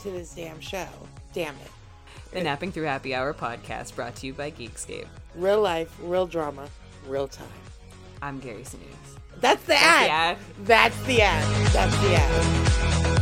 to this damn show. Damn it. The Napping Through Happy Hour podcast brought to you by Geekscape. Real life, real drama, real time. I'm Gary Sinise. That's the the ad. ad. That's the ad. That's the ad.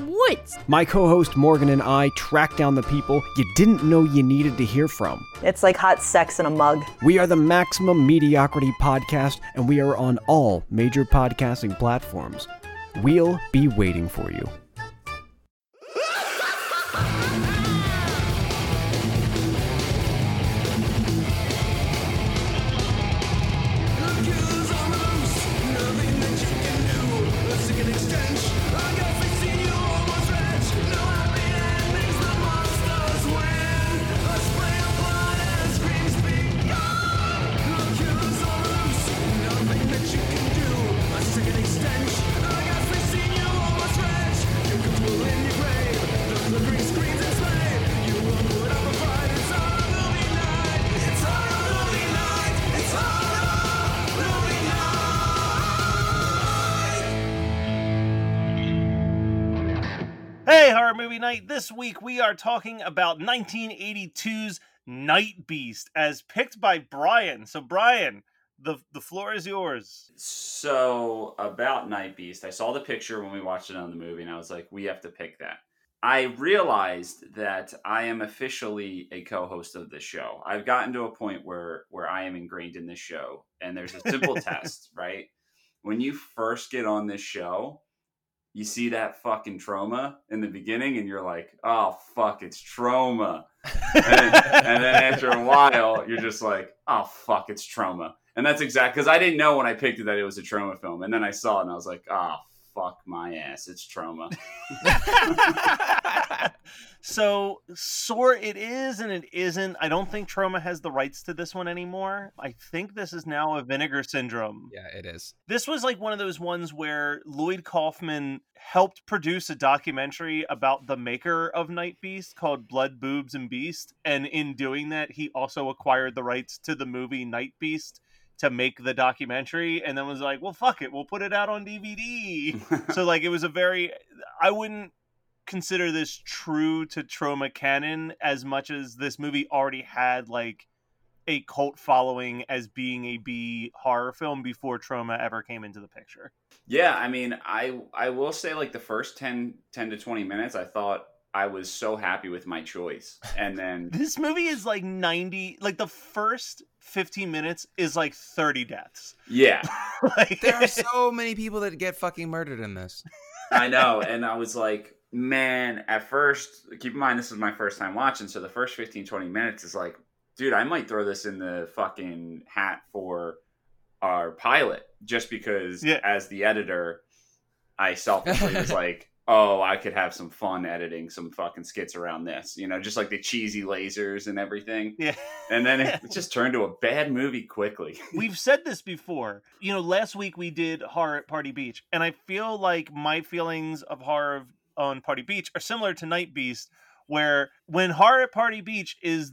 woods? My co host Morgan and I track down the people you didn't know you needed to hear from. It's like hot sex in a mug. We are the Maximum Mediocrity Podcast, and we are on all major podcasting platforms. We'll be waiting for you. This week we are talking about 1982's Night Beast as picked by Brian. So, Brian, the, the floor is yours. So about Night Beast, I saw the picture when we watched it on the movie, and I was like, we have to pick that. I realized that I am officially a co-host of this show. I've gotten to a point where where I am ingrained in this show, and there's a simple test, right? When you first get on this show, you see that fucking Troma in the beginning, and you're like, oh fuck, it's Troma. and, and then after a while, you're just like, oh fuck, it's Troma. And that's exact because I didn't know when I picked it that it was a Troma film, and then I saw it and I was like, oh fuck my ass, it's Troma. so, sort it is and it isn't. I don't think Troma has the rights to this one anymore. I think this is now a Vinegar Syndrome. Yeah, it is. This was like one of those ones where Lloyd Kaufman helped produce a documentary about the maker of Night Beast called Blood, Boobs, and Beast. And in doing that, he also acquired the rights to the movie Night Beast to make the documentary and then was like, well, fuck it, we'll put it out on DVD. so, like, it was a very, I wouldn't consider this true to Troma canon as much as this movie already had, like, a cult following as being a B horror film before Troma ever came into the picture. Yeah, I mean, I I will say like the first 10, 10 to 20 minutes, I thought I was so happy with my choice. And then This movie is like 90, like the first 15 minutes is like 30 deaths. yeah, like, There are so many people that get fucking murdered in this. I know. And I was like, man, at first, keep in mind this is my first time watching, so the first 15 20 minutes is like, dude, I might throw this in the fucking hat for our pilot just because Yeah. as the editor, I selfishly was like, oh, I could have some fun editing some fucking skits around this, you know, just like the cheesy lasers and everything. Yeah. And then it just turned to a bad movie quickly. We've said this before. You know, last week we did horror at Party Beach, and I feel like my feelings of horror on Party Beach are similar to Night Beast, where when horror at Party Beach is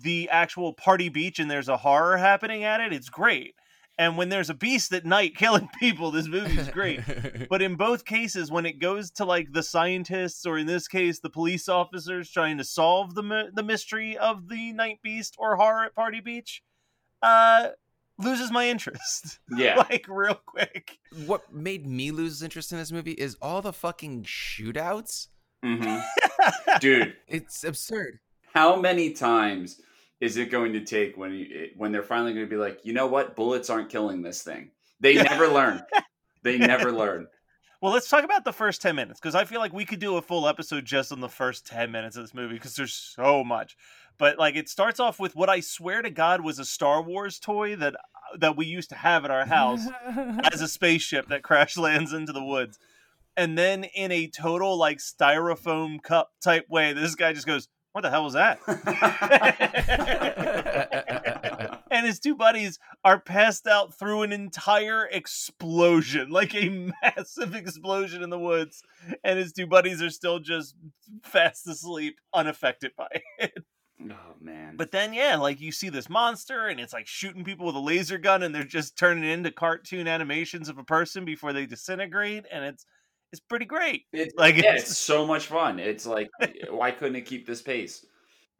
the actual party beach and there's a horror happening at it, it's great. And when there's a beast at night killing people, this movie's great. but in both cases, when it goes to like the scientists, or in this case, the police officers trying to solve the the mystery of the night beast or horror at Party Beach, uh, loses my interest. Yeah. like real quick. what made me lose interest in this movie is all the fucking shootouts. Mhm. Dude, It's absurd. how many times is it going to take when you, when they're finally going to be like, you know what, bullets aren't killing this thing? They never learn. They never learn. Well, let's talk about the first 10 minutes because I feel like we could do a full episode just on the first 10 minutes of this movie because there's so much. But like it starts off with what I swear to God was a Star Wars toy that that we used to have at our house as a spaceship that crash lands into the woods. And then in a total like styrofoam cup type way, this guy just goes, "What the hell was that?" and his two buddies are passed out through an entire explosion, like a massive explosion in the woods, and his two buddies are still just fast asleep, unaffected by it. oh man. But then, yeah, like you see this monster, and it's like shooting people with a laser gun, and they're just turning into cartoon animations of a person before they disintegrate, and it's it's pretty great. It's Like, like yeah, it's- it's so much fun. It's like why couldn't it keep this pace?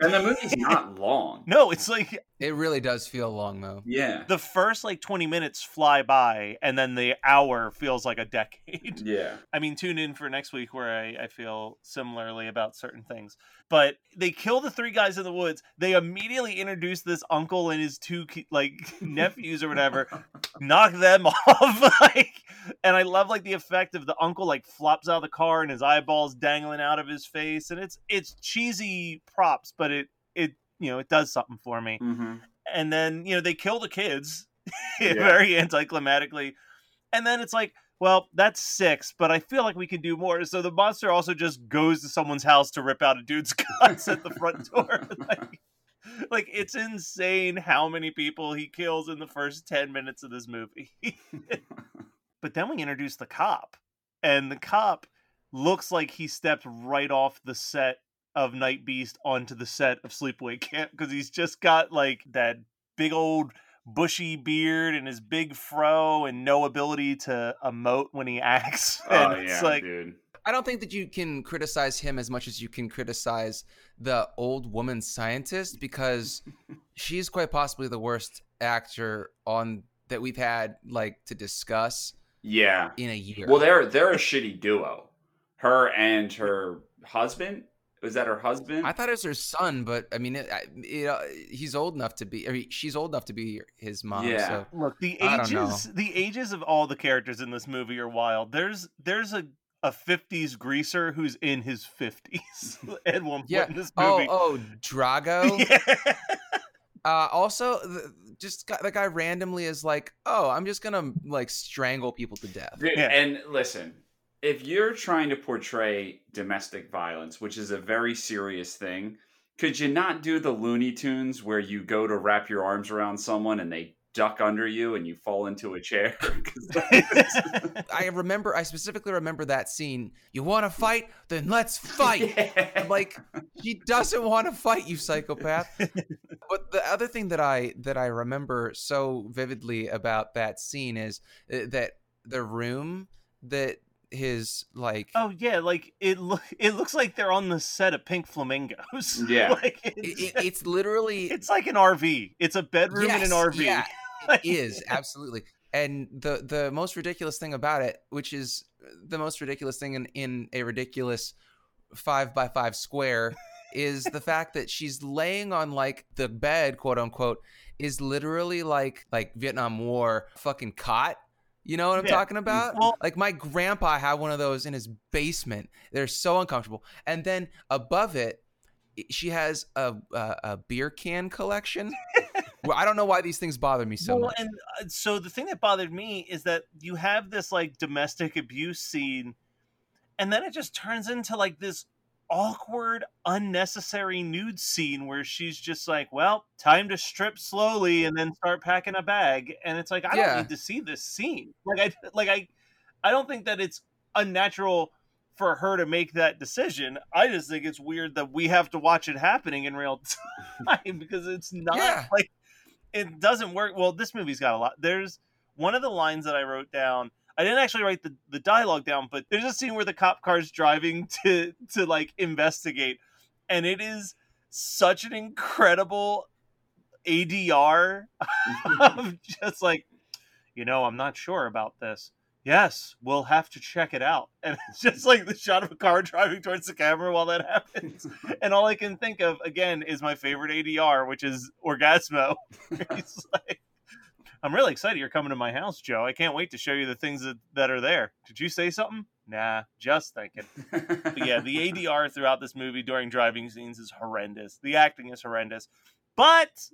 And the movie's not long. No, it's like It really does feel long though. Yeah. the first like 20 minutes fly by, and then the hour feels like a decade. Yeah. I mean, tune in for next week where I, I feel similarly about certain things. But they kill the three guys in the woods. They immediately introduce this uncle and his two like nephews or whatever, knock them off. like, and I love like the effect of the uncle like flops out of the car and his eyeballs dangling out of his face, and it's it's cheesy props, but it it you know it does something for me. hmm And then you know they kill the kids Yeah. very anticlimactically, and then it's like well, that's six, but I feel like we can do more. So the monster also just goes to someone's house to rip out a dude's guts at the front door. like, like, it's insane how many people he kills in the first 10 minutes of this movie. but then we introduce the cop, and the cop looks like he stepped right off the set of Night Beast onto the set of Sleepaway Camp because he's just got like that big old bushy beard and his big fro and no ability to emote when he acts. Oh, and Oh it's yeah, like dude. I don't think that you can criticize him as much as you can criticize the old woman scientist because she's quite possibly the worst actor on that we've had like to discuss Yeah. in a year. Well, they're they're a shitty duo. Her and her husband. Was that her husband? I thought it was her son, but I mean, it, it, uh, he's old enough to be. Or he, she's old enough to be his mom. Yeah. So look the I don't know. ages the ages of all the characters in this movie are wild. There's there's a a 50s greaser who's in his 50s at one point yeah. in this Oh, movie. oh, Drago. Yeah. Uh, also, the, just got, the guy randomly is like, "Oh, I'm just gonna like strangle people to death." Dude, Yeah. And listen, if you're trying to portray domestic violence, which is a very serious thing, could you not do the Looney Tunes where you go to wrap your arms around someone and they duck under you and you fall into a chair? I remember, I specifically remember that scene. You want to fight? Then let's fight. Yeah. I'm like, she doesn't want to fight, you psychopath. but the other thing that I that I remember so vividly about that scene is uh, that the room that his like Oh yeah, like it lo- it looks like they're on the set of Pink Flamingos. Yeah. like it's, it- it's literally it's like an RV. It's a bedroom in an RV. Yeah, it is absolutely. And the the most ridiculous thing about it, which is the most ridiculous thing in in a ridiculous five by five square, is the fact that she's laying on like the bed, quote unquote, is literally like like Vietnam War fucking cot. You know what I'm Yeah. talking about? Well- like my grandpa had one of those in his basement. They're so uncomfortable. And then above it, she has a a, a beer can collection. well, I don't know why these things bother me so well, much. and uh, so the thing that bothered me is that you have this like domestic abuse scene, and then it just turns into like this awkward, unnecessary nude scene where she's just like, "Well, time to strip slowly and then start packing a bag," and it's like I Yeah. don't need to see this scene. Like I like I, I don't think that it's unnatural for her to make that decision. I just think it's weird that we have to watch it happening in real time because it's not Yeah. like it doesn't work. Well, this movie's got a lot. There's one of the lines that I wrote down. I didn't actually write the, the dialogue down, but there's a scene where the cop car's driving to to like investigate, and it is such an incredible ADR of just like, you know, I'm not sure about this. yes, we'll have to check it out. And it's just like the shot of a car driving towards the camera while that happens. and all I can think of again is my favorite ADR, which is Orgazmo. He's like, I'm really excited you're coming to my house, Joe. I can't wait to show you the things that, that are there. Did you say something? Nah, just thinking. But yeah, the ADR throughout this movie during driving scenes is horrendous. The acting is horrendous. But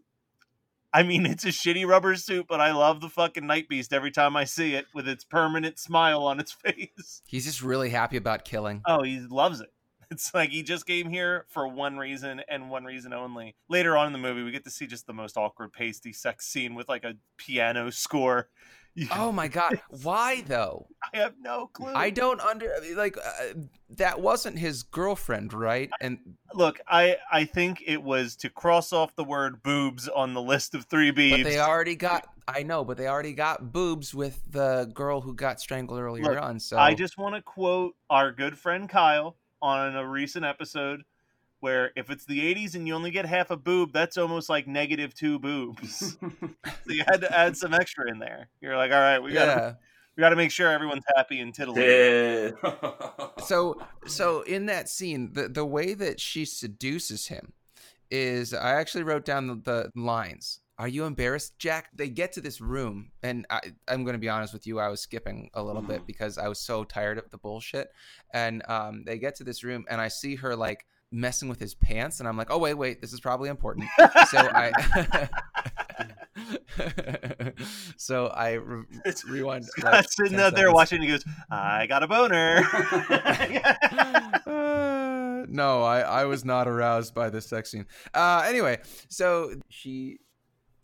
I mean, it's a shitty rubber suit, but I love the fucking Night Beast every time I see it with its permanent smile on its face. He's just really happy about killing. Oh, he loves it. It's like he just came here for one reason and one reason only. Later on in the movie, we get to see just the most awkward, pasty sex scene with like a piano score. Oh my god, why though? I have no clue. I don't under like uh, that wasn't his girlfriend, right? And Look, I I think it was to cross off the word boobs on the list of three Bs. but they already got I know, but they already got boobs with the girl who got strangled earlier Look, on. So I just want to quote our good friend Kyle on a recent episode where if it's the 80s and you only get half a boob, that's almost like negative two boobs. so you had to add some extra in there. You're like, all right, we got to yeah. we got to make sure everyone's happy and titillated. So so in that scene, the the way that she seduces him is I actually wrote down the, the lines. Are you embarrassed, Jack? They get to this room, and I, I'm going to be honest with you. I was skipping a little bit because I was so tired of the bullshit. And um, they get to this room, and I see her like messing with his pants, and I'm like, oh wait, wait, this is probably important. so I, so I re- rewind. like, Scott's sitting 10 out there seconds. watching. He goes, "I got a boner." Uh, no, I, I was not aroused by this sex scene. Uh, anyway, so she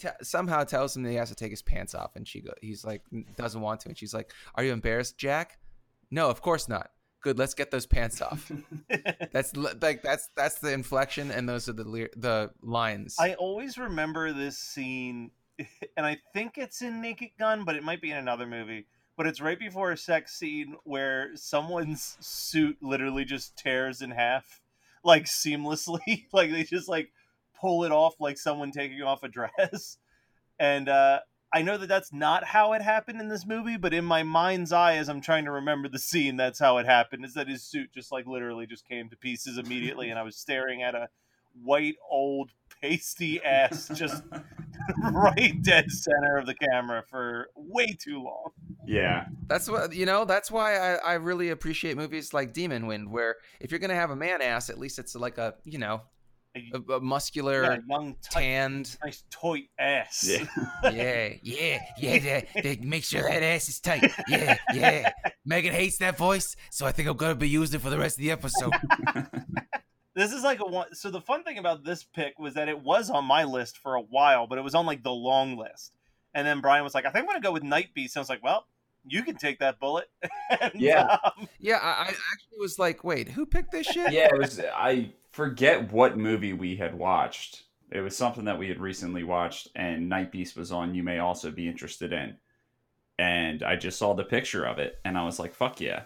t- somehow tells him that he has to take his pants off, and she go, he's like doesn't want to, and she's like, "Are you embarrassed, Jack?" No, of course not. Good, let's get those pants off. that's like that's that's the inflection, and those are the le- the lines. I always remember this scene, and I think it's in Naked Gun, but it might be in another movie. But it's right before a sex scene where someone's suit literally just tears in half, like seamlessly. like they just like pull it off like someone taking off a dress. And uh, I know that that's not how it happened in this movie, but in my mind's eye, as I'm trying to remember the scene, that's how it happened. Is that his suit just like literally just came to pieces immediately, and I was staring at a white old pasty ass just right dead center of the camera for way too long. yeah. That's what you know. That's why I, I really appreciate movies like Demon Wind, where if you're gonna have a man ass, at least it's like a you know a, a muscular, Yeah, young, tight, tanned. nice toy ass. Yeah. Yeah, yeah, yeah. They, they make sure that ass is tight. Yeah, yeah. Megan hates that voice, so I think I'm gonna be using it for the rest of the episode. This is like a one. So the fun thing about this pick was that it was on my list for a while, but it was on like the long list. And then Brian was like, "I think I'm gonna go with Night Beast." And I was like, "Well, you can take that bullet." And, Yeah. um, Yeah, I, I actually was like, wait, who picked this shit? yeah, it was. I forget what movie we had watched. It was something that we had recently watched, and Night Beast was on. You may also be interested in. And I just saw the picture of it, and I was like, "Fuck yeah!"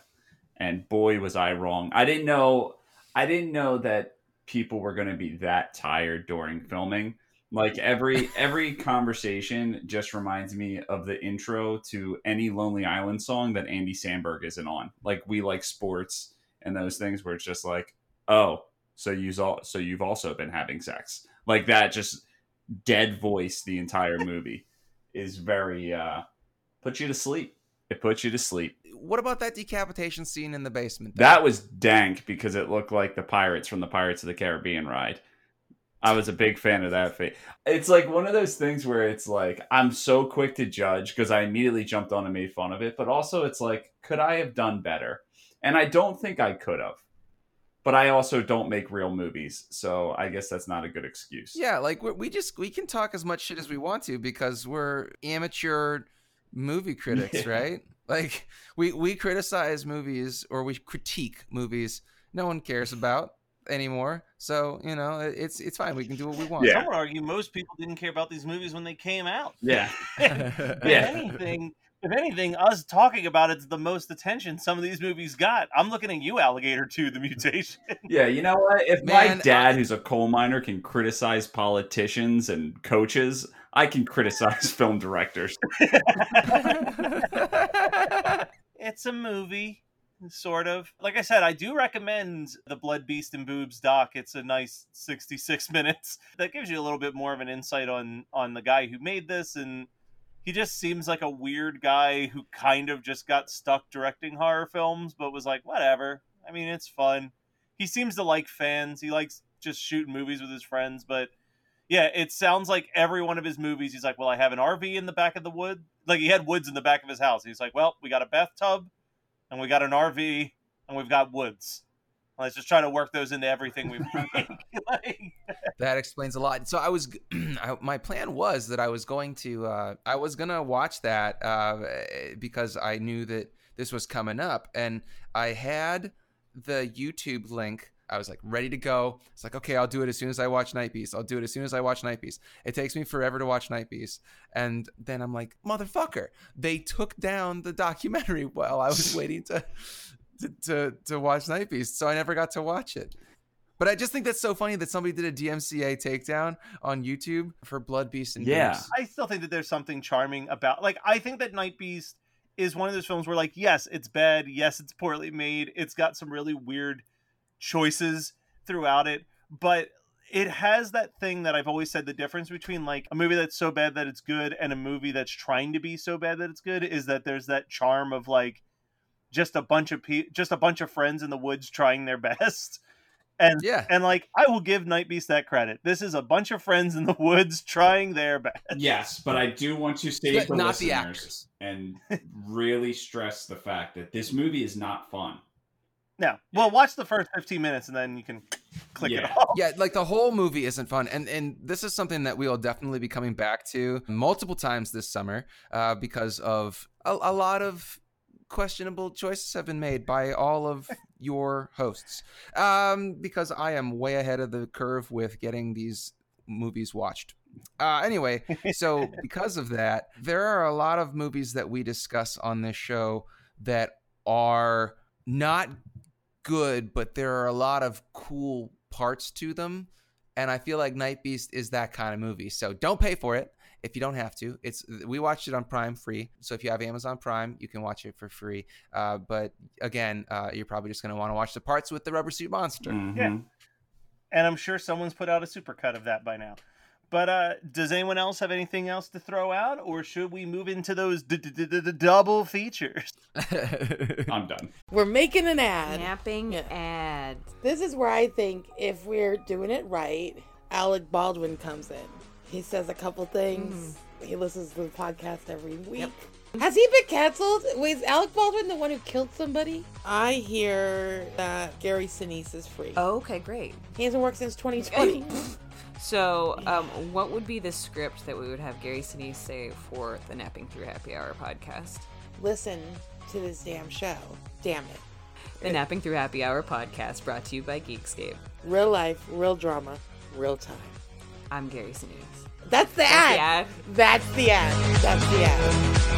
And boy, was I wrong. I didn't know. I didn't know that people were going to be that tired during filming. Like every every conversation just reminds me of the intro to any Lonely Island song that Andy Samberg isn't on. Like we like sports and those things where it's just like, oh, so you've all so you've also been having sex like that. Just dead voice the entire movie is very uh puts you to sleep. It puts you to sleep. What about that decapitation scene in the basement? though? That was dank because it looked like the pirates from the Pirates of the Caribbean ride. I was a big fan of that. It's like one of those things where it's like I'm so quick to judge because I immediately jumped on and made fun of it, but also it's like, could I have done better? And I don't think I could have. But I also don't make real movies, so I guess that's not a good excuse. Yeah, like we we just we can talk as much shit as we want to because we're amateur movie critics, Yeah. right? Like we we criticize movies or we critique movies no one cares about anymore. So, you know, it- it's it's fine. We can do what we want. Yeah. Some would argue most people didn't care about these movies when they came out. Yeah. if Yeah. anything, if anything, us talking about it's the most attention some of these movies got. I'm looking at you, Alligator, too. The mutation. Yeah, you know what? If Man, my dad, who's a coal miner, can criticize politicians and coaches, I can criticize film directors. it's a movie, sort of. Like I said, I do recommend the Blood Beast and Boobs doc. It's a nice 66 minutes that gives you a little bit more of an insight on on the guy who made this and he just seems like a weird guy who kind of just got stuck directing horror films but was like whatever. I mean, it's fun. He seems to like fans. He likes just shooting movies with his friends, but yeah, it sounds like every one of his movies, he's like, well, I have an RV in the back of the wood. Like he had woods in the back of his house. He's like, well, we got a bathtub, and we got an RV, and we've got woods. Let's just try to work those into everything we make. like, that explains a lot. So I was, I, my plan was that I was going to, uh, I was gonna watch that uh, because I knew that this was coming up, and I had the YouTube link I was like ready to go. It's like, okay, I'll do it as soon as I watch Night Beast. I'll do it as soon as I watch Night Beast. It takes me forever to watch Night Beast. And then I'm like, motherfucker, they took down the documentary while I was waiting to, to, to, to watch Night Beast. So I never got to watch it. But I just think that's so funny that somebody did a DMCA takedown on YouTube for Blood Beast and Yeah. Boobs. I still think that there's something charming about like I think that Night Beast is one of those films where like yes, it's bad, yes, it's poorly made, it's got some really weird choices throughout it, but it has that thing that I've always said the difference between like a movie that's so bad that it's good and a movie that's trying to be so bad that it's good is that there's that charm of like just a bunch of pe- just a bunch of friends in the woods trying their best. And Yeah. and like I will give Night Beast that credit. This is a bunch of friends in the woods trying their best. Yes, but I do want to save Yeah, the not the listeners actors. and really stress the fact that this movie is not fun. Now, well, watch the first 15 minutes and then you can click it Yeah. off. yeah like the whole movie isn't fun and and this is something that we will definitely be coming back to multiple times this summer uh, because of a, a lot of questionable choices have been made by all of your hosts um, because i am way ahead of the curve with getting these movies watched uh, anyway so because of that there are a lot of movies that we discuss on this show that are not good, but there are a lot of cool parts to them. And I feel like Night Beast is that kind of movie. So don't pay for it if you don't have to. It's we watched it on Prime free. So if you have Amazon Prime, you can watch it for free. Uh, but again, uh, you're probably just going to want to watch the parts with the rubber suit monster. Yeah. And I'm sure someone's put out a supercut of that by now. But uh, does anyone else have anything else to throw out, or should we move into those d- d- d- d- double features? I'm done. We're making an ad. Napping Yeah. ad. This is where I think if we're doing it right, Alec Baldwin comes in. He says a couple things. He listens to the podcast every week. Has he been canceled? Wait, is Alec Baldwin the one who killed somebody? I hear that Gary Sinise is free. Oh, okay, great. He hasn't worked since 2020. So, um, what would be the script that we would have Gary Sinise say for the Napping Through Happy Hour podcast? Listen to this damn show. Damn it. The Napping Through Happy Hour podcast brought to you by Geekscape. Real life, real drama, real time. I'm Gary Sinise. That's the That's ad. the ad. That's the ad. That's the ad.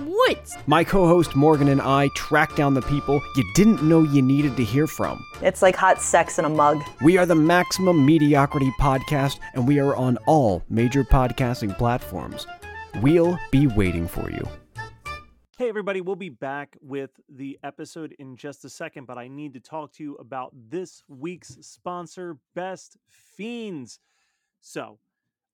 woods? My co host Morgan and I track down the people you didn't know you needed to hear from. It's like hot sex in a mug. We are the Maximum Mediocrity Podcast, and we are on all major podcasting platforms. We'll be waiting for you. Hey, everybody, we'll be back with the episode in just a second, but I need to talk to you about this week's sponsor, Best Fiends. So,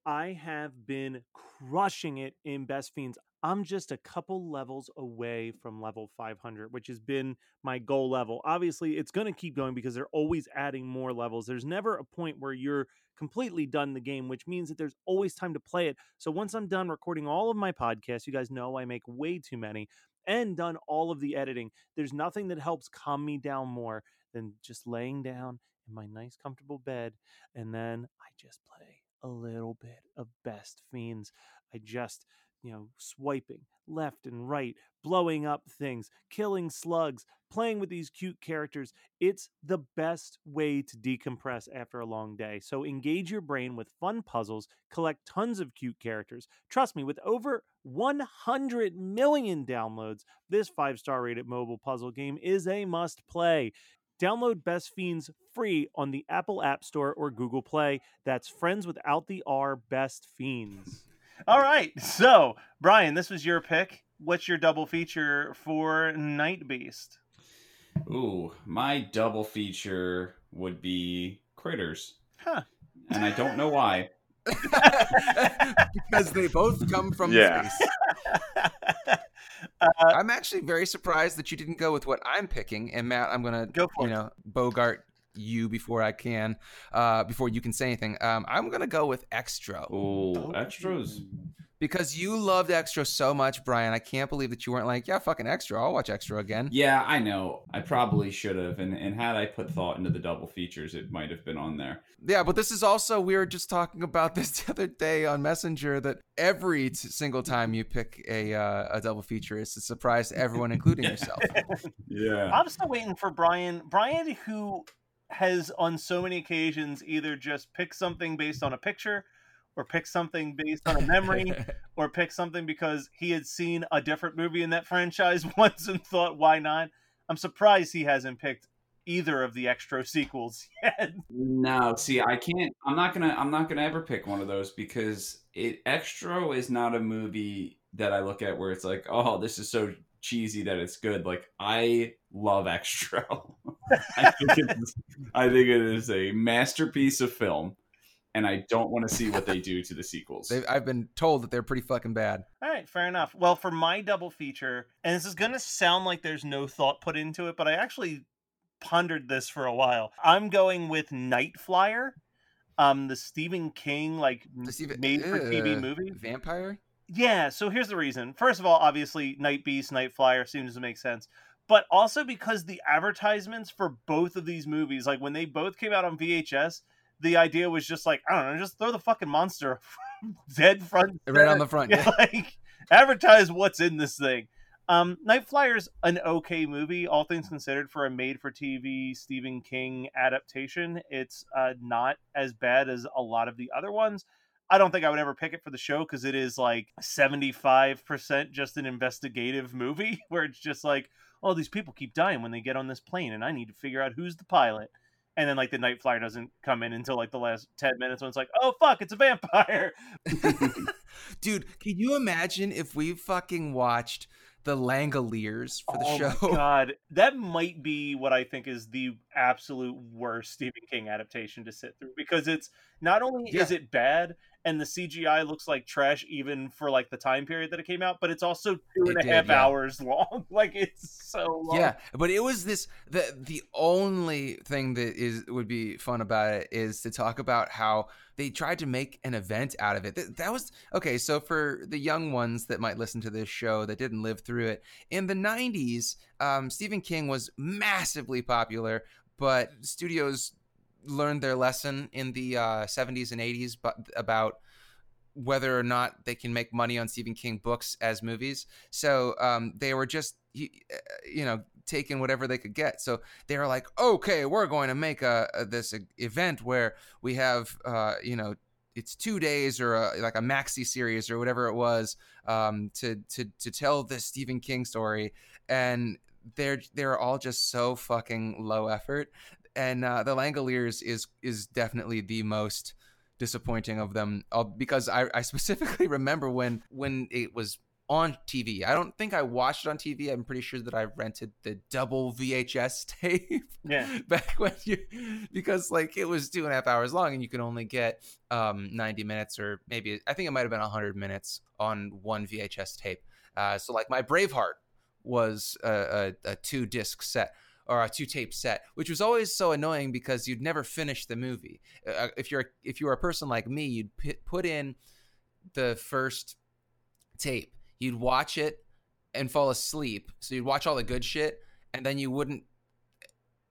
I have been crushing it in Best Fiends. I'm just a couple levels away from level 500, which has been my goal level. Obviously, it's going to keep going because they're always adding more levels. There's never a point where you're completely done the game, which means that there's always time to play it. So once I'm done recording all of my podcasts, you guys know I make way too many, and done all of the editing, there's nothing that helps calm me down more than just laying down in my nice, comfortable bed, and then I just play a little bit of Best Fiends. I just you know, swiping left and right, blowing up things, killing slugs, playing with these cute characters. It's the best way to decompress after a long day. So engage your brain with fun puzzles, collect tons of cute characters. Trust me, with over 100 million downloads, this five star rated mobile puzzle game is a must play. Download Best Fiends free on the Apple App Store or Google Play. That's friends without the R, Best Fiends. All right. So, Brian, this was your pick. What's your double feature for Night Beast? Ooh, my double feature would be Critters. Huh. And I don't know why. because they both come from Yeah. space. Uh, I'm actually very surprised that you didn't go with what I'm picking. And Matt, I'm gonna go for you know Bogart you before I can, uh, before you can say anything. Um, I'm gonna go with Xtro. Oh, Xtros. Because you loved Xtro so much, Brian. I can't believe that you weren't like, yeah, fucking Xtro. I'll watch Xtro again. Yeah, I know. I probably should have. And, and had I put thought into the double features, it might have been on there. Yeah, but this is also we were just talking about this the other day on Messenger that every t- single time you pick a uh, a double feature is a surprise to everyone, including yourself. Yeah. I'm still waiting for Brian. Brian, who has on so many occasions either just picked something based on a picture or picked something based on a memory or picked something because he had seen a different movie in that franchise once and thought, why not? I'm surprised he hasn't picked either of the Xtro sequels yet. No, see, I can't. I'm not gonna. I'm not gonna ever pick one of those because it Xtro is not a movie that I look at where it's like, oh, this is so cheesy that it's good. Like I love Xtro. I think it's. I think it is a masterpiece of film, and I don't want to see what they do to the sequels. They, I've been told that they're pretty fucking bad. All right, fair enough. Well, for my double feature, and this is going to sound like there's no thought put into it, but I actually pondered this for a while. I'm going with Night Flyer, um, the Stephen King like made for TV Ugh, movie. Vampire. Yeah, so here's the reason. First of all, obviously, Night Beast, Night Flyer seems to make sense. But also because the advertisements for both of these movies, like when they both came out on VHS, the idea was just like, I don't know, just throw the fucking monster dead front. Right on the front, yeah. like advertise what's in this thing. Um, Night Flyer's an okay movie, all things considered, for a made-for-TV Stephen King adaptation. It's uh, not as bad as a lot of the other ones. I don't think I would ever pick it for the show because it is like 75% just an investigative movie where it's just like, oh, these people keep dying when they get on this plane and I need to figure out who's the pilot. And then like the night flyer doesn't come in until like the last 10 minutes when it's like, oh, fuck, it's a vampire. Dude, can you imagine if we fucking watched the Langoliers for the oh show? god, that might be what I think is the absolute worst Stephen King adaptation to sit through because it's not only is it bad and the CGI looks like trash even for like the time period that it came out, but it's also two and a It half yeah. hours long. like it's so long. Yeah, but it was this the the only thing that is would be fun about it is to talk about how they tried to make an event out of it. That, that was okay. So for the young ones that might listen to this show that didn't live through it in the '90s, um, Stephen King was massively popular, but studios learned their lesson in the uh, 70s and 80s but about whether or not they can make money on Stephen King books as movies. So um, they were just, you, uh, you know, taking whatever they could get. So they were like, okay, we're going to make a, a this uh, event where we have, uh, you know, it's two days or a, like a maxi series or whatever it was um, to to to tell this Stephen King story, and they're they're all just so fucking low effort. And uh, the Langoliers is is definitely the most disappointing of them uh, because I, I specifically remember when when it was on TV. I don't think I watched it on TV. I'm pretty sure that I rented the double VHS tape Yeah. back when you because like it was two and a half hours long and you could only get um 90 minutes or maybe I think it might have been 100 minutes on one VHS tape. Uh, so like my Braveheart was a, a, a two disc set or a two tape set, which was always so annoying because you'd never finish the movie. Uh, if you're if you were a person like me, you'd p- put in the first tape, you'd watch it and fall asleep. So you'd watch all the good shit, and then you wouldn't,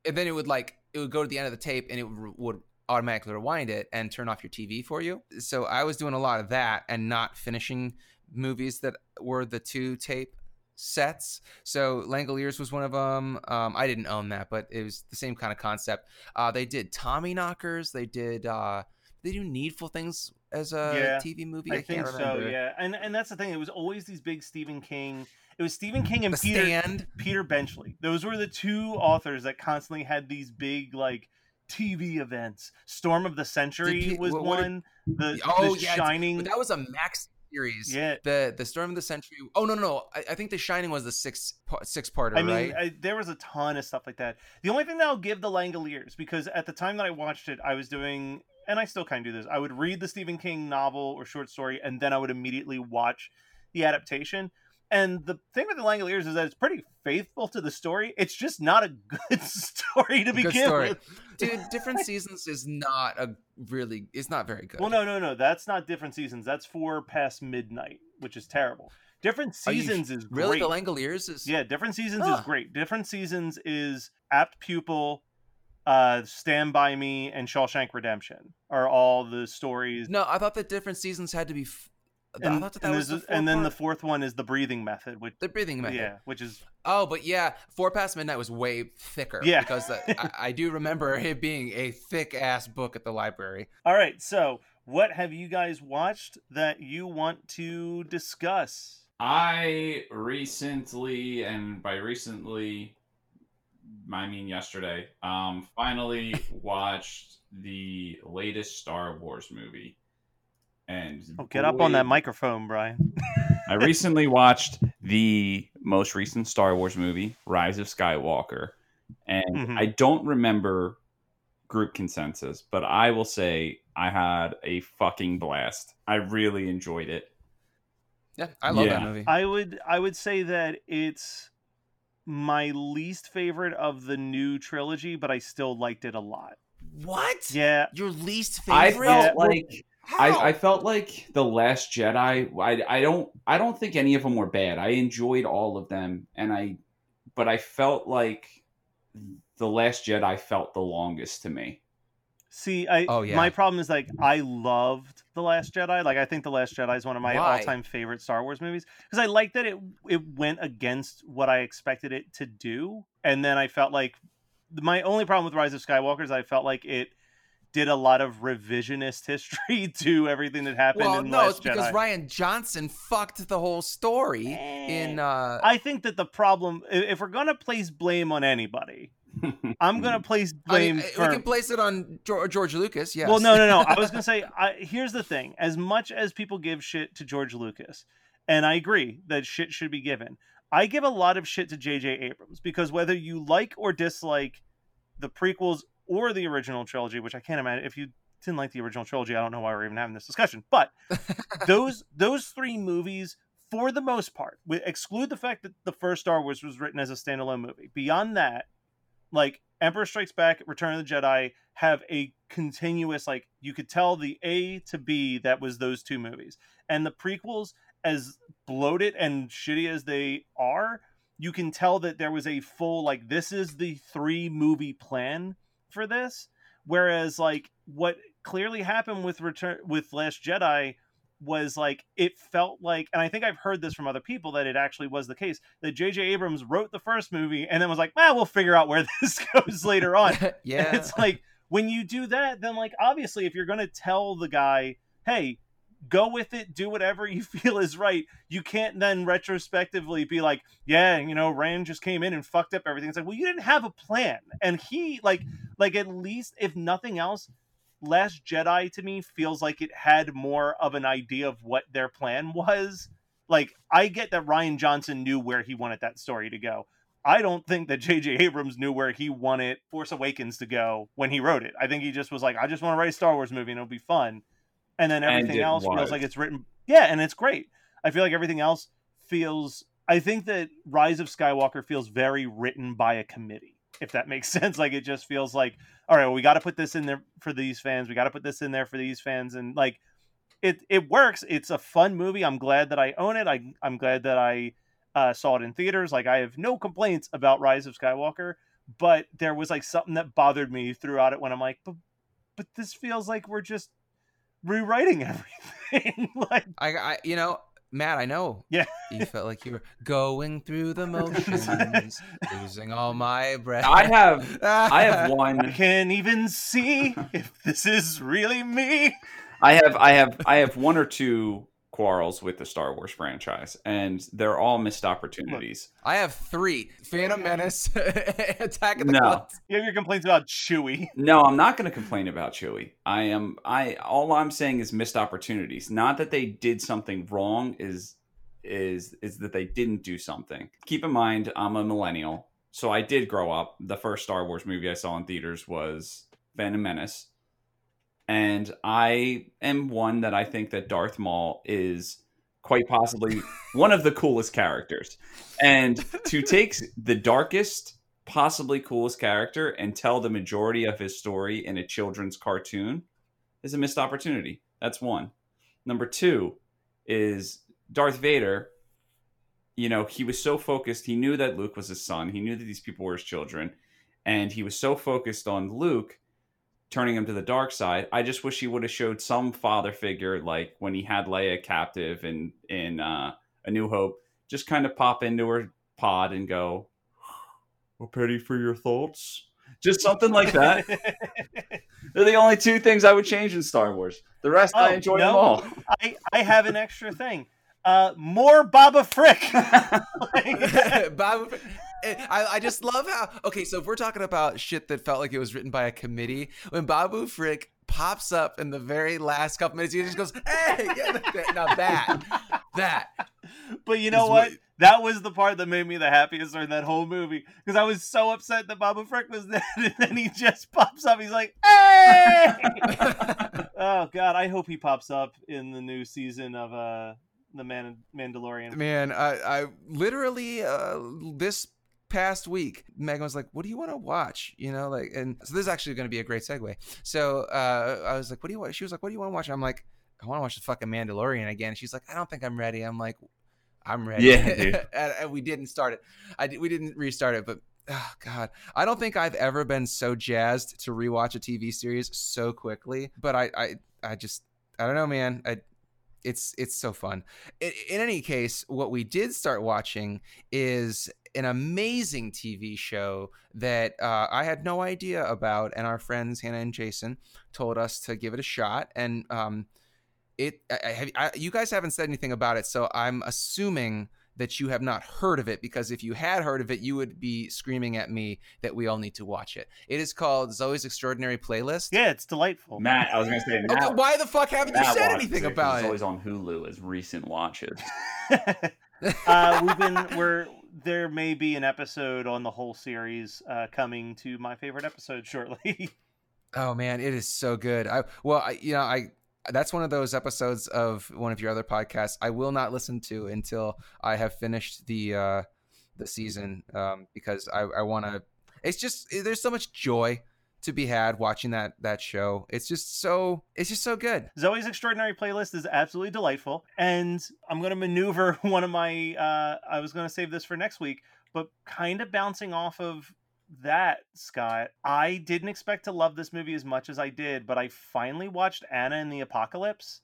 and then it would like it would go to the end of the tape, and it would automatically rewind it and turn off your TV for you. So I was doing a lot of that and not finishing movies that were the two tape sets. So Langoliers was one of them. Um, I didn't own that, but it was the same kind of concept. Uh, they did Tommyknockers. They did. Uh, they do Needful Things as a yeah, TV movie. I, I, think so. Yeah, and and that's the thing. It was always these big Stephen King. It was Stephen King and The Peter Stand. Peter Benchley. Those were the two authors that constantly had these big like TV events. Storm of the Century was what- what did- one. the Oh the yeah, Shining. but that was a Max series. Yeah. The the Storm of the Century. Oh no no no. I, I think The Shining was the six six parter. I mean, right? I, there was a ton of stuff like that. The only thing that I'll give the Langoliers, because at the time that I watched it, I was doing, and I still kind of do this. I would read the Stephen King novel or short story, and then I would immediately watch the adaptation. And the thing with the Langoliers is that it's pretty faithful to the story. It's just not a good story to begin story. with. Dude, different seasons is not a really. It's not very good. Well, no, no, no. That's not different seasons. That's four past midnight, which is terrible. Different you seasons is really great. the Langoliers is Yeah, different seasons Huh. is great. Different seasons is apt pupil, uh, Stand by Me, and Shawshank Redemption are all the stories. No, I thought that different seasons had to be. F- and, thought that, and that was the and then the fourth one is the breathing method, which the breathing method. yeah, which is Oh, but yeah, Four Past Midnight was way thicker. Yeah. because the, I, I do remember it being a thick ass book at the library. all right. So, what have you guys watched that you want to discuss? I recently, and by recently, I mean yesterday, um, finally watched the latest Star Wars movie. And Oh, get up on that microphone, Brian. I recently watched the most recent Star Wars movie, Rise of Skywalker, and Mhm. I don't remember group consensus, but I will say I had a fucking blast. I really enjoyed it. Yeah, I love that movie. I would I would say that it's my least favorite of the new trilogy, but I still liked it a lot. What? Yeah, Your least favorite? I favorite? felt like How? I, I felt like the Last Jedi. I, I don't I don't think any of them were bad. I enjoyed all of them, and I but I felt like the Last Jedi felt the longest to me. See, I Oh, yeah. my problem is like I loved The Last Jedi. Like I think The Last Jedi is one of my Why? all-time favorite Star Wars movies because I like that it it went against what I expected it to do, and then I felt like my only problem with Rise of Skywalker is I felt like it did a lot of revisionist history to everything that happened well, in The no, Last it's because Jedi. Rian Johnson fucked the whole story in. uh I think that the problem, if we're gonna place blame on anybody, I'm gonna place I mean, blame. we can place it on George, George Lucas. Yes. Well, no, no, no. I was gonna say, I, here's the thing: as much as people give shit to George Lucas, and I agree that shit should be given, I give a lot of shit to J.J. Abrams because whether you like or dislike the prequels or the original trilogy, which I can't imagine if you didn't like the original trilogy, I don't know why we're even having this discussion. But those those three movies, for the most part, we exclude the fact that the first Star Wars was written as a standalone movie. Beyond that, like Emperor Strikes Back, Return of the Jedi have a continuous like you could tell the A to B that was those two movies. And the prequels as bloated and shitty as they are, you can tell that there was a full like this is the three movie plan for this whereas like what clearly happened with return with Last Jedi was like it felt like and I think I've heard this from other people that it actually was the case that JJ Abrams wrote the first movie and then was like, "Well, we'll figure out where this goes later on." yeah. And it's like when you do that, then like obviously if you're going to tell the guy, "Hey, go with it, do whatever you feel is right," you can't then retrospectively be like, "Yeah, you know, Rand just came in and fucked up everything." It's like, "Well, you didn't have a plan." And he like like at least if nothing else, Last Jedi to me feels like it had more of an idea of what their plan was. Like I get that Rian Johnson knew where he wanted that story to go. I don't think that J.J. Abrams knew where he wanted Force Awakens to go when he wrote it. I think he just was like, I just want to write a Star Wars movie and it'll be fun. And then everything it else feels like it's written. Yeah, and it's great. I feel like everything else feels. I think that Rise of Skywalker feels very written by a committee, if that makes sense. Like it just feels like, all right, well, we got to put this in there for these fans. We got to put this in there for these fans. And like, it it works. It's a fun movie. I'm glad that I own it. I I'm glad that I uh, saw it in theaters. Like I have no complaints about Rise of Skywalker, but there was like something that bothered me throughout it when I'm like, but but this feels like we're just rewriting everything. like I, I, you know, Matt, I know. Yeah. You felt like you were going through the motions, losing all my breath. I have I have one I can't even see if this is really me. I have I have I have one or two quarrels with the Star Wars franchise, and they're all missed opportunities. I have three: Phantom Menace, Attack of the No. Clones. You have your complaints about Chewie. No, I'm not going to complain about Chewie. I am I all I'm saying is missed opportunities. Not that they did something wrong is is is that they didn't do something. Keep in mind I'm a millennial. So I did grow up. The first Star Wars movie I saw in theaters was Phantom Menace. And I am one that I think that Darth Maul is quite possibly one of the coolest characters. And to take the darkest, possibly coolest character and tell the majority of his story in a children's cartoon is a missed opportunity. That's one. Number two is Darth Vader. You know, he was so focused. He knew that Luke was his son. He knew that these people were his children. And he was so focused on Luke turning him to the dark side. I just wish he would have showed some father figure, like when he had Leia captive in in uh, A New Hope. Just kind of pop into her pod and go, "A pity for your thoughts." Just something like that. They're the only two things I would change in Star Wars. The rest I enjoy them all. Oh, I, I have an extra thing. Uh, more Babu Frick. Bob, I, I just love how. Okay, so if we're talking about shit that felt like it was written by a committee, when Babu Frick pops up in the very last couple minutes, he just goes, "Hey, yeah, now that, that." But you know is what? That was the part that made me the happiest during that whole movie because I was so upset that Babu Frick was dead, and then he just pops up. He's like, "Hey!" oh God, I hope he pops up in the new season of uh the Man Mandalorian. Man, I, I literally uh, this past week, Megan was like, "What do you want to watch?" You know, like, and so this is actually going to be a great segue. So uh, I was like, "What do you want?" She was like, "What do you want to watch?" And I'm like, "I want to watch the fucking Mandalorian again." She's like, "I don't think I'm ready." I'm like, "I'm ready." Yeah, and, and we didn't start it. I did, we didn't restart it, but. Oh God, I don't think I've ever been so jazzed to rewatch a TV series so quickly. But I, I, I just, I don't know, man. I, it's it's so fun. In, in any case, what we did start watching is an amazing TV show that uh, I had no idea about, and our friends Hannah and Jason told us to give it a shot. And um, it, I, I, have- I, you guys haven't said anything about it, so I'm assuming that you have not heard of it because if you had heard of it, you would be screaming at me that we all need to watch it. It is called Zoey's Extraordinary Playlist. Yeah, it's delightful. Matt, I was gonna say, Matt, Okay, why the fuck haven't you said anything it 'cause about it's it? always on Hulu as recent watches. uh, we've been we're there may be an episode on the whole series uh, coming to my favorite episode shortly. Oh man, it is so good. I well, I, you know, I that's one of those episodes of one of your other podcasts I will not listen to until I have finished the uh the season um because I I want to it's just there's so much joy to be had watching that that show. It's just so it's just so good. Zoey's Extraordinary Playlist is absolutely delightful, and I'm to maneuver one of my. Uh, I was to save this for next week, but kind of bouncing off of that, Scott. I didn't expect to love this movie as much as I did, but I finally watched Anna and the Apocalypse,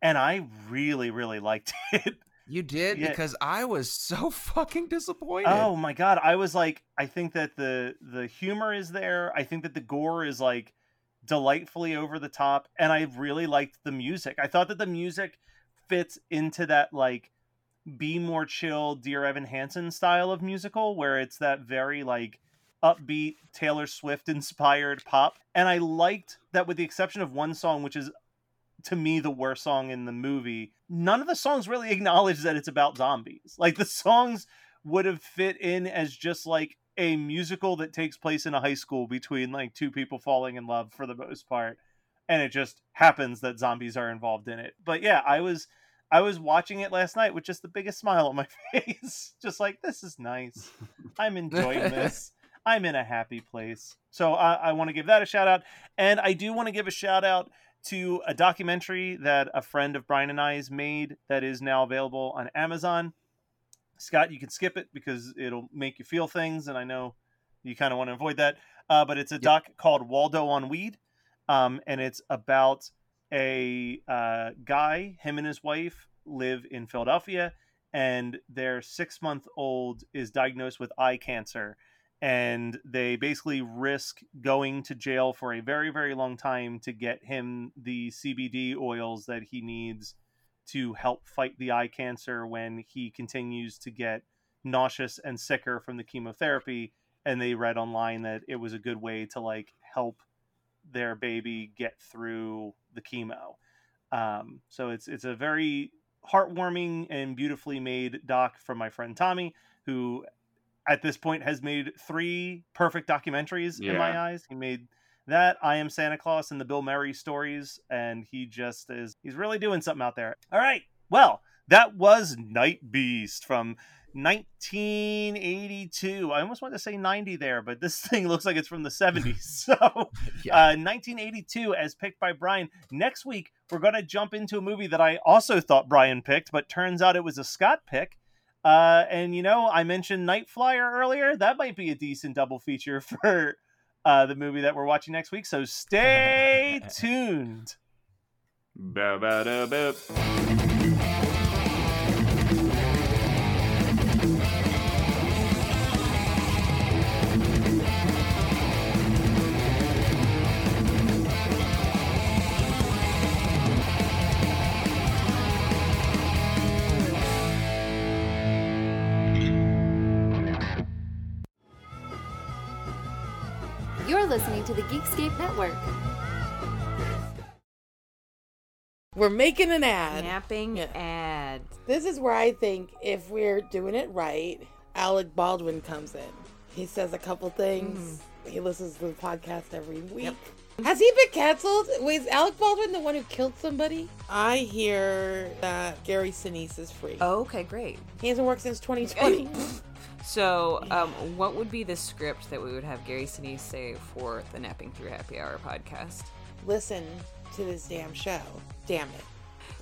and I really, really liked it. You did Yeah. because I was so fucking disappointed. Oh my god, I was like I think that the the humor is there. I think that the gore is like delightfully over the top and I really liked the music. I thought that the music fits into that like be more chill Dear Evan Hansen style of musical where it's that very like upbeat Taylor Swift inspired pop. And I liked that with the exception of one song which is to me the worst song in the movie. None of the songs really acknowledge that it's about zombies. Like the songs would have fit in as just like a musical that takes place in a high school between like two people falling in love for the most part. And it just happens that zombies are involved in it. But yeah, I was I was watching it last night with just the biggest smile on my face. just like this is nice. I'm enjoying this. I'm in a happy place. So I, I want to give that a shout out. And I do want to give a shout out to a documentary that a friend of Brian and I I's made that is now available on Amazon. Scott, you can skip it because it'll make you feel things, and I know you kind of want to avoid that. Uh, but it's a doc called Waldo on Weed, um, and it's about a uh, guy, him and his wife live in Philadelphia, and their six month old is diagnosed with eye cancer. And they basically risk going to jail for a very, very long time to get him the CBD oils that he needs to help fight the eye cancer when he continues to get nauseous and sicker from the chemotherapy. And they read online that it was a good way to like help their baby get through the chemo. Um, so it's it's a very heartwarming and beautifully made doc from my friend Tommy, who at this point has made three perfect documentaries in my eyes. He made that I Am Santa Claus and the Bill Murray stories, and he just is he's really doing something out there. All right. Well, that was Night Beast from 1982. I almost wanted to say 90 there, but this thing looks like it's from the 70s. So, uh, 1982, as picked by Brian. Next week, we're going to jump into a movie that I also thought Brian picked, but turns out it was a Scott pick. Uh, and you know, I mentioned Night Flier earlier. That might be a decent double feature for uh, the movie that we're watching next week. So stay tuned. Bow, Network. We're making an ad. Napping ad. This is where I think if we're doing it right, Alec Baldwin comes in. He says a couple things. Mm-hmm. He listens to the podcast every week. Has he been canceled? Was Alec Baldwin the one who killed somebody? I hear that Gary Sinise is free. Oh, okay, great. He hasn't worked since 2020. So, um, what would be the script that we would have Gary Sinise say for the Napping Through Happy Hour podcast? Listen to this damn show. Damn it.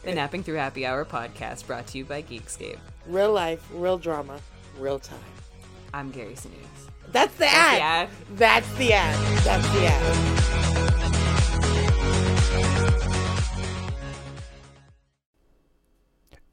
The Napping Through Happy Hour podcast brought to you by Geekscape. Real life, real drama, real time. I'm Gary Sinise. That's the That's ad. the ad. That's the ad. That's the ad.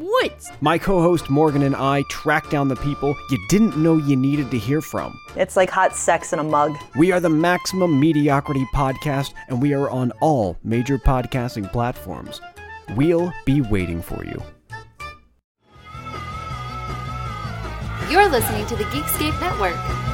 woods? My co host Morgan and I track down the people you didn't know you needed to hear from. It's like hot sex in a mug. We are the Maximum Mediocrity Podcast, and we are on all major podcasting platforms. We'll be waiting for you. You're listening to the Geekscape Network.